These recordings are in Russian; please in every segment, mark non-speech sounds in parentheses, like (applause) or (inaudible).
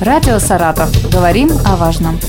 Радио «Саратов». Говорим о важном.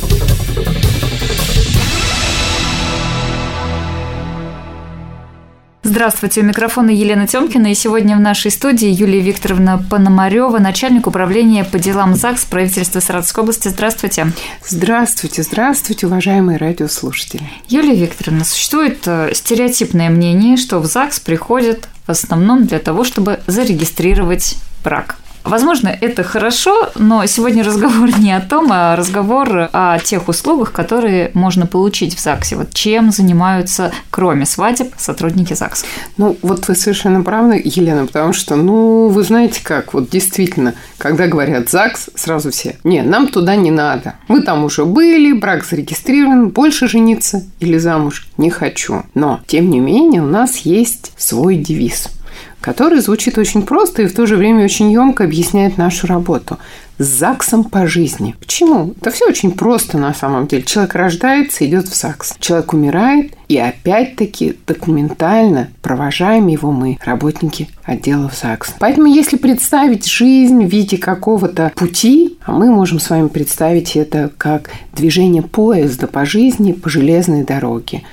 Здравствуйте, у микрофона Елена Тёмкина, и сегодня в нашей студии Юлия Викторовна Пономарева, начальник управления по делам ЗАГС правительства Саратовской области. Здравствуйте. Здравствуйте, здравствуйте, уважаемые радиослушатели. Юлия Викторовна, существует э, стереотипное мнение, что в ЗАГС приходят в основном для того, чтобы зарегистрировать брак. Возможно, это хорошо, но сегодня разговор не о том, а разговор о тех услугах, которые можно получить в ЗАГСе. Вот чем занимаются, кроме свадеб, сотрудники ЗАГСа? Ну, вот вы совершенно правы, Елена, потому что, ну, вы знаете как, вот действительно, когда говорят ЗАГС, сразу все, не, нам туда не надо. Мы там уже были, брак зарегистрирован, больше жениться или замуж не хочу. Но, тем не менее, у нас есть свой девиз – который звучит очень просто и в то же время очень емко объясняет нашу работу. С ЗАГСом по жизни. Почему? Это все очень просто на самом деле. Человек рождается, идет в ЗАГС. Человек умирает, и опять-таки документально провожаем его мы, работники отделов ЗАГС. Поэтому если представить жизнь в виде какого-то пути, а мы можем с вами представить это как движение поезда по жизни по железной дороге.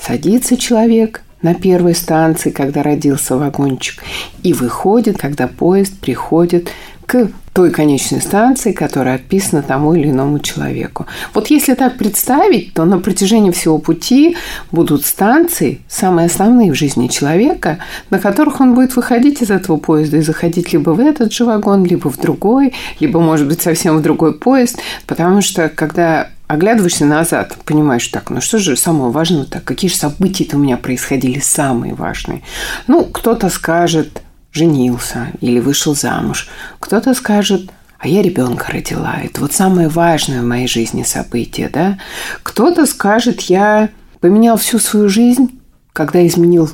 Садится человек, на первой станции, когда родился вагончик, и выходит, когда поезд приходит к той конечной станции, которая отписана тому или иному человеку. Вот если так представить, то на протяжении всего пути будут станции, самые основные в жизни человека, на которых он будет выходить из этого поезда и заходить либо в этот же вагон, либо в другой, либо, может быть, совсем в другой поезд, потому что когда оглядываешься назад, понимаешь, так, ну что же самого важного так, какие же события-то у меня происходили самые важные. Ну, кто-то скажет, женился или вышел замуж. Кто-то скажет, а я ребенка родила. Это вот самое важное в моей жизни событие, да? Кто-то скажет, я поменял всю свою жизнь, когда изменил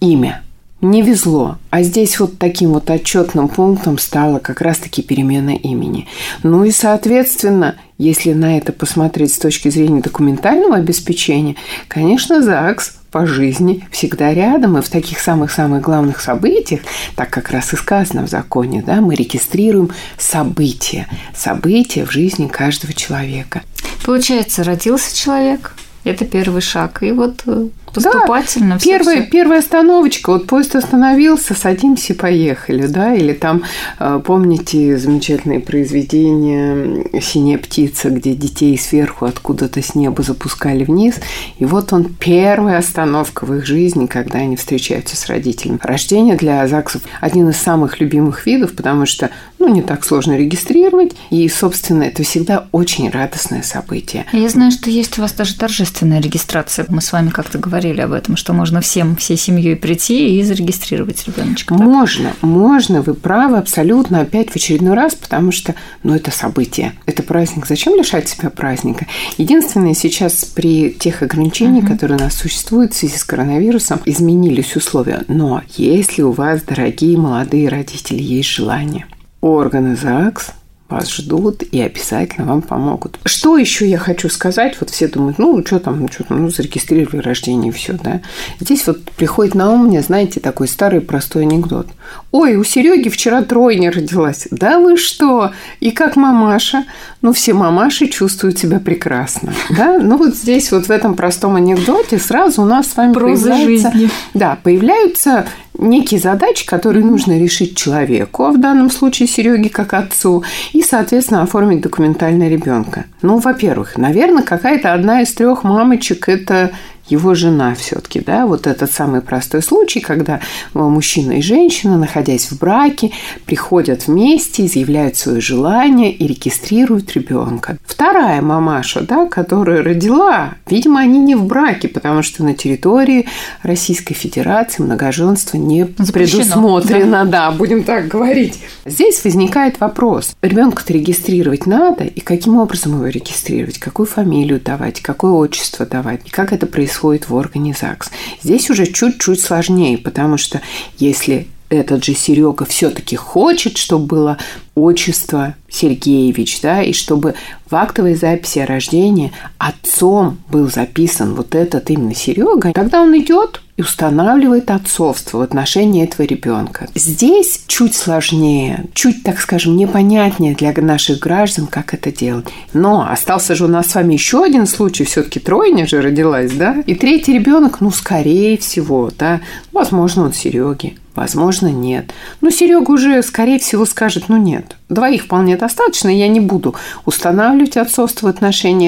имя не везло. А здесь вот таким вот отчетным пунктом стала как раз-таки перемена имени. Ну и, соответственно, если на это посмотреть с точки зрения документального обеспечения, конечно, ЗАГС по жизни всегда рядом, и в таких самых-самых главных событиях, так как раз и сказано в законе, да, мы регистрируем события, события в жизни каждого человека. Получается, родился человек, это первый шаг, и вот э, поступательно. Да, все, первая, все. первая остановочка, вот поезд остановился, садимся и поехали, да, или там, э, помните, замечательные произведения «Синяя птица», где детей сверху откуда-то с неба запускали вниз, и вот он первая остановка в их жизни, когда они встречаются с родителями. Рождение для ЗАГСов один из самых любимых видов, потому что, ну, не так сложно регистрировать, и, собственно, это всегда очень радостное событие. Я знаю, что есть у вас даже торжественная регистрация. Мы с вами как-то говорили говорили об этом, что можно всем, всей семьей прийти и зарегистрировать ребеночка. Можно, можно, вы правы абсолютно, опять в очередной раз, потому что, ну, это событие, это праздник. Зачем лишать себя праздника? Единственное, сейчас при тех ограничениях, uh-huh. которые у нас существуют в связи с коронавирусом, изменились условия. Но если у вас, дорогие молодые родители, есть желание, органы ЗАГС вас ждут и обязательно вам помогут. Что еще я хочу сказать? Вот все думают, ну, что там, ну, что там, ну, зарегистрировали рождение и все, да. Здесь вот приходит на ум мне, знаете, такой старый простой анекдот. Ой, у Сереги вчера тройня родилась. Да вы что? И как мамаша? Ну, все мамаши чувствуют себя прекрасно, да. Ну, вот здесь вот в этом простом анекдоте сразу у нас с вами Проза появляется... жизни. Да, появляются некие задачи, которые нужно решить человеку, а в данном случае Сереге как отцу, и, соответственно, оформить документально ребенка. Ну, во-первых, наверное, какая-то одна из трех мамочек – это его жена все-таки, да, вот этот самый простой случай, когда э, мужчина и женщина, находясь в браке, приходят вместе, изъявляют свое желание и регистрируют ребенка. Вторая мамаша, да, которая родила, видимо, они не в браке, потому что на территории Российской Федерации многоженство не Запрещено, предусмотрено, да. да, будем так говорить. Здесь возникает вопрос, ребенка-то регистрировать надо, и каким образом его регистрировать, какую фамилию давать, какое отчество давать, и как это происходит происходит в органе ЗАГС. Здесь уже чуть-чуть сложнее, потому что если этот же Серега все-таки хочет, чтобы было отчество Сергеевич, да, и чтобы в актовой записи о рождении отцом был записан вот этот именно Серега, тогда он идет и устанавливает отцовство в отношении этого ребенка. Здесь чуть сложнее, чуть, так скажем, непонятнее для наших граждан, как это делать. Но остался же у нас с вами еще один случай, все-таки тройня же родилась, да? И третий ребенок, ну, скорее всего, да, возможно, он Сереги, возможно, нет. Но Серега уже, скорее всего, скажет, ну нет, двоих вполне достаточно, я не буду устанавливать отцовство в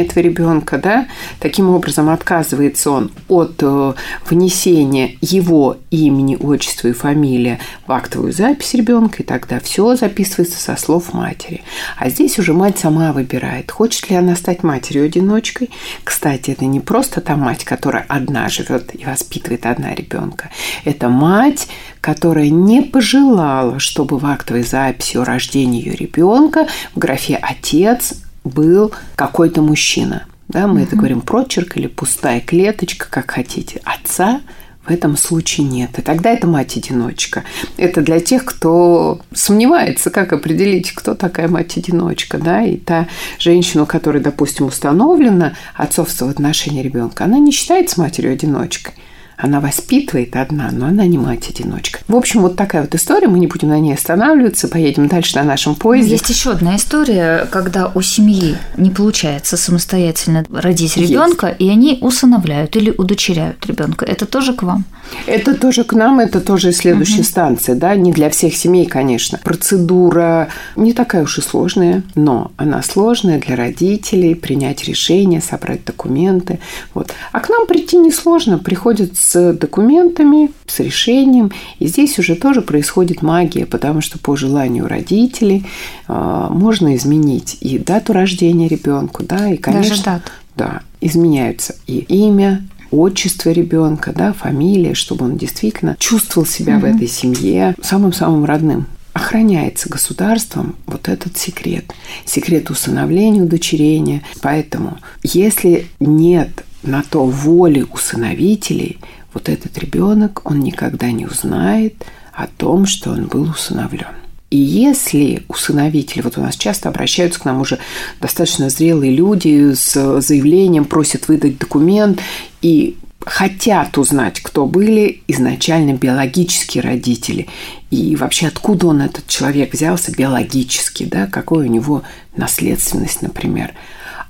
этого ребенка, да, таким образом отказывается он от э, внесения его имени, отчества и фамилии в актовую запись ребенка, и тогда все записывается со слов матери. А здесь уже мать сама выбирает, хочет ли она стать матерью-одиночкой. Кстати, это не просто та мать, которая одна живет и воспитывает одна ребенка. Это мать, которая не пожелала, чтобы в актовой записи о рождении ее ребенка в графе «отец» был какой-то мужчина. Да, мы угу. это говорим прочерк или пустая клеточка, как хотите. Отца в этом случае нет. И тогда это мать-одиночка. Это для тех, кто сомневается, как определить, кто такая мать-одиночка. Да? И та женщина, у которой, допустим, установлено отцовство в отношении ребенка, она не считается матерью-одиночкой. Она воспитывает одна, но она не мать-одиночка. В общем, вот такая вот история. Мы не будем на ней останавливаться. Поедем дальше на нашем поезде. Есть еще одна история, когда у семьи не получается самостоятельно родить ребенка, и они усыновляют или удочеряют ребенка. Это тоже к вам? Это тоже к нам, это тоже следующая угу. станция, да, не для всех семей, конечно. Процедура не такая уж и сложная, но она сложная для родителей, принять решение, собрать документы. Вот. А к нам прийти несложно, приходят с документами, с решением, и здесь уже тоже происходит магия, потому что по желанию родителей э, можно изменить и дату рождения ребенку, да, и, конечно, Даже дату. да, изменяются и имя, отчество ребенка, да, фамилия, чтобы он действительно чувствовал себя угу. в этой семье самым-самым родным охраняется государством вот этот секрет. Секрет усыновления, удочерения. Поэтому, если нет на то воли усыновителей, вот этот ребенок, он никогда не узнает о том, что он был усыновлен. И если усыновители, вот у нас часто обращаются к нам уже достаточно зрелые люди с заявлением, просят выдать документ и хотят узнать, кто были изначально биологические родители и вообще откуда он, этот человек, взялся биологически, да, какой у него наследственность, например.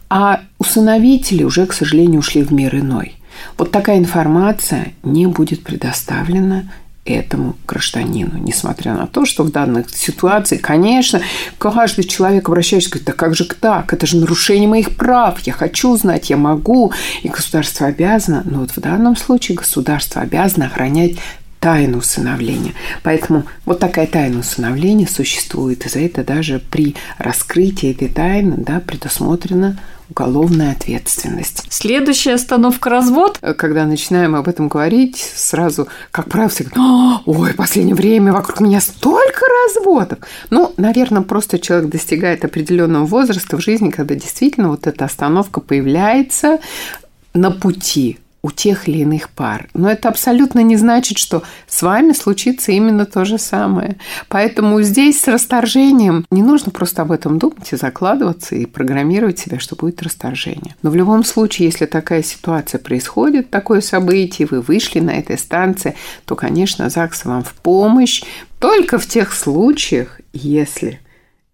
А усыновители уже, к сожалению, ушли в мир иной. Вот такая информация не будет предоставлена этому гражданину. Несмотря на то, что в данной ситуации, конечно, каждый человек обращается, говорит, да как же так? Это же нарушение моих прав. Я хочу знать, я могу. И государство обязано. Но вот в данном случае государство обязано охранять тайну усыновления. Поэтому вот такая тайна усыновления существует. И за это даже при раскрытии этой тайны да, предусмотрено уголовная ответственность. Следующая остановка – развод. Когда начинаем об этом говорить, сразу, как правило, все говорят, ой, в последнее время вокруг меня столько разводов. Ну, наверное, просто человек достигает определенного возраста в жизни, когда действительно вот эта остановка появляется на пути у тех или иных пар. Но это абсолютно не значит, что с вами случится именно то же самое. Поэтому здесь с расторжением не нужно просто об этом думать и закладываться и программировать себя, что будет расторжение. Но в любом случае, если такая ситуация происходит, такое событие, вы вышли на этой станции, то, конечно, ЗАГС вам в помощь только в тех случаях, если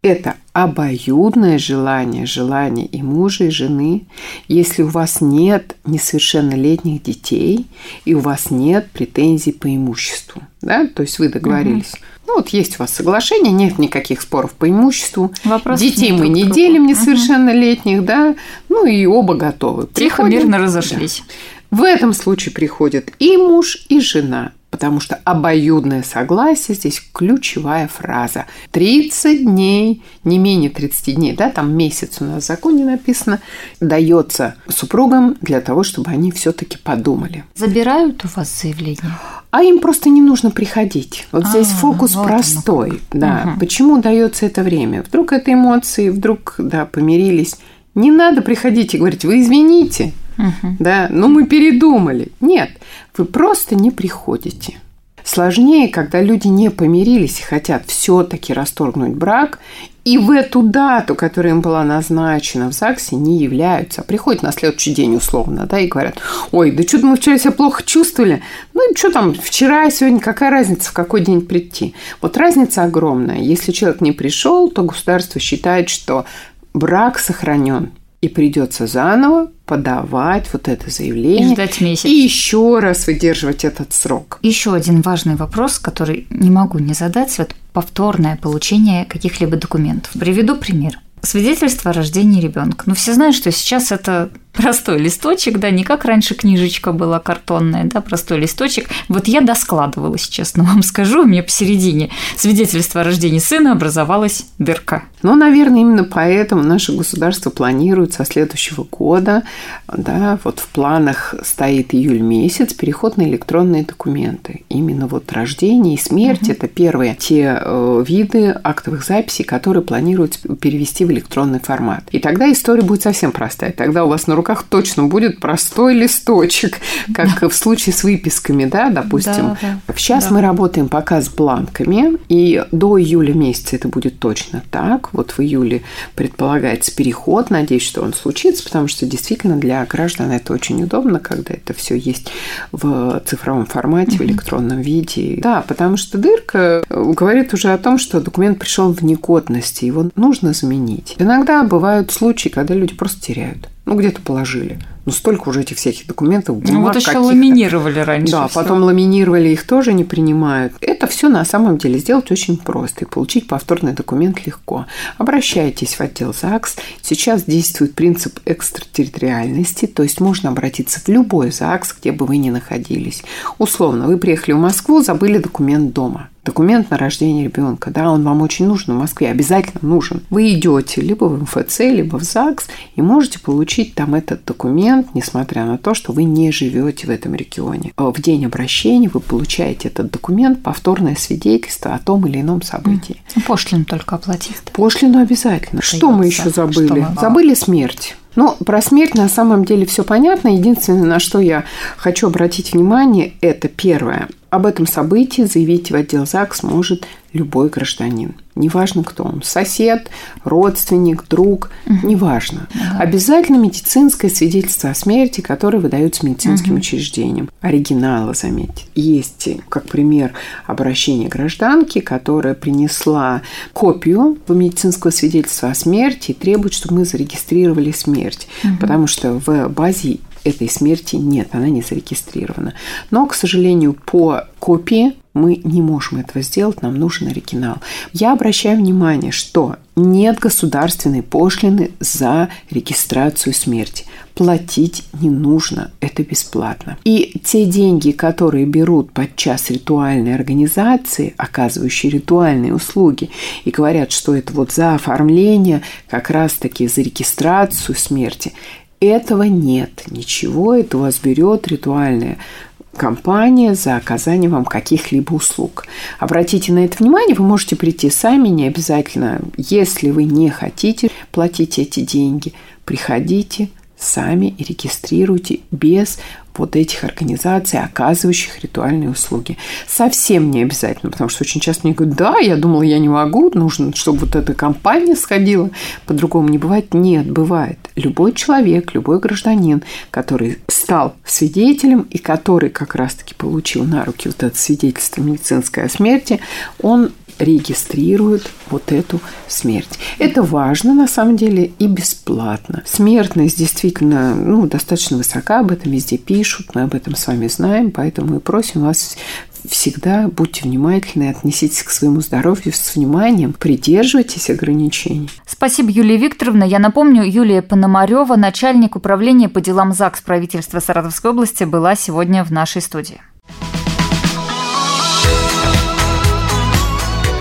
это обоюдное желание, желание и мужа, и жены, если у вас нет несовершеннолетних детей и у вас нет претензий по имуществу. Да? То есть вы договорились. Угу. Ну, вот есть у вас соглашение, нет никаких споров по имуществу. Вопрос Детей мы не другу. делим несовершеннолетних, угу. да, ну и оба готовы. Тихо, мирно разошлись. Да. В этом случае приходят и муж, и жена потому что обоюдное согласие здесь ключевая фраза. 30 дней, не менее 30 дней, да, там месяц у нас в законе написано, дается супругам для того, чтобы они все-таки подумали. Забирают у вас заявление? А им просто не нужно приходить. Вот здесь а, фокус вот простой. Да. Угу. Почему дается это время? Вдруг это эмоции, вдруг, да, помирились. Не надо приходить и говорить, вы извините, Угу. Да, ну мы передумали. Нет, вы просто не приходите. Сложнее, когда люди не помирились и хотят все-таки расторгнуть брак, и в эту дату, которая им была назначена в ЗАГСе, не являются. А приходят на следующий день условно, да, и говорят, ой, да что-то мы вчера себя плохо чувствовали. Ну, что там, вчера и сегодня, какая разница, в какой день прийти? Вот разница огромная. Если человек не пришел, то государство считает, что брак сохранен и придется заново подавать вот это заявление. И ждать месяц. И еще раз выдерживать этот срок. Еще один важный вопрос, который не могу не задать, вот повторное получение каких-либо документов. Приведу пример. Свидетельство о рождении ребенка. Ну, все знают, что сейчас это (laughs) простой листочек, да, не как раньше книжечка была картонная, да, простой листочек. Вот я доскладывалась, честно вам скажу, у меня посередине свидетельства о рождении сына образовалась дырка. Ну, наверное, именно поэтому наше государство планирует со следующего года, да, вот в планах стоит июль месяц, переход на электронные документы. Именно вот рождение и смерть угу. – это первые те э, виды актовых записей, которые планируют перевести в электронный формат. И тогда история будет совсем простая. Тогда у вас на руках точно будет простой листочек, как да. в случае с выписками, да, допустим. Да, да. Сейчас да. мы работаем пока с бланками, и до июля месяца это будет точно так. Вот в июле предполагается переход, надеюсь, что он случится, потому что действительно для граждан это очень удобно, когда это все есть в цифровом формате, в электронном виде. Да, потому что дырка говорит уже о том, что документ пришел в негодность, его нужно заменить. Иногда бывают случаи, когда люди просто теряют. Ну, где-то положили. Ну, столько уже этих всяких документов, бумаг Ну, вот еще ламинировали раньше. Да, всё. потом ламинировали, их тоже не принимают. Это все на самом деле сделать очень просто. И получить повторный документ легко. Обращайтесь в отдел ЗАГС. Сейчас действует принцип экстратерриториальности, то есть можно обратиться в любой ЗАГС, где бы вы ни находились. Условно, вы приехали в Москву, забыли документ дома документ на рождение ребенка, да, он вам очень нужен в Москве, обязательно нужен. Вы идете либо в МФЦ, либо в ЗАГС и можете получить там этот документ, несмотря на то, что вы не живете в этом регионе. В день обращения вы получаете этот документ, повторное свидетельство о том или ином событии. Mm. Пошлину только оплатить. Пошлину обязательно. Остается. Что мы еще забыли? Что? Забыли смерть. Ну, про смерть на самом деле все понятно. Единственное, на что я хочу обратить внимание, это первое. Об этом событии заявить в отдел ЗАГС может любой гражданин. Неважно, кто он. Сосед, родственник, друг, угу. неважно. Обязательно медицинское свидетельство о смерти, которое выдается медицинским угу. учреждением. Оригиналы, заметьте. Есть, как пример, обращение гражданки, которая принесла копию медицинского свидетельства о смерти и требует, чтобы мы зарегистрировали смерть. Угу. Потому что в базе этой смерти нет, она не зарегистрирована. Но, к сожалению, по копии мы не можем этого сделать, нам нужен оригинал. Я обращаю внимание, что нет государственной пошлины за регистрацию смерти. Платить не нужно, это бесплатно. И те деньги, которые берут подчас ритуальные организации, оказывающие ритуальные услуги, и говорят, что это вот за оформление, как раз-таки за регистрацию смерти, этого нет. Ничего, это у вас берет ритуальная компания за оказание вам каких-либо услуг. Обратите на это внимание, вы можете прийти сами, не обязательно. Если вы не хотите платить эти деньги, приходите сами и регистрируйте без вот этих организаций, оказывающих ритуальные услуги. Совсем не обязательно, потому что очень часто мне говорят, да, я думала, я не могу, нужно, чтобы вот эта компания сходила, по-другому не бывает. Нет, бывает. Любой человек, любой гражданин, который стал свидетелем и который как раз-таки получил на руки вот это свидетельство медицинской о смерти, он регистрируют вот эту смерть. Это важно на самом деле и бесплатно. Смертность действительно ну, достаточно высока, об этом везде пишут, мы об этом с вами знаем, поэтому мы просим вас всегда будьте внимательны, отнеситесь к своему здоровью с вниманием, придерживайтесь ограничений. Спасибо, Юлия Викторовна. Я напомню, Юлия Пономарева, начальник управления по делам ЗАГС правительства Саратовской области, была сегодня в нашей студии.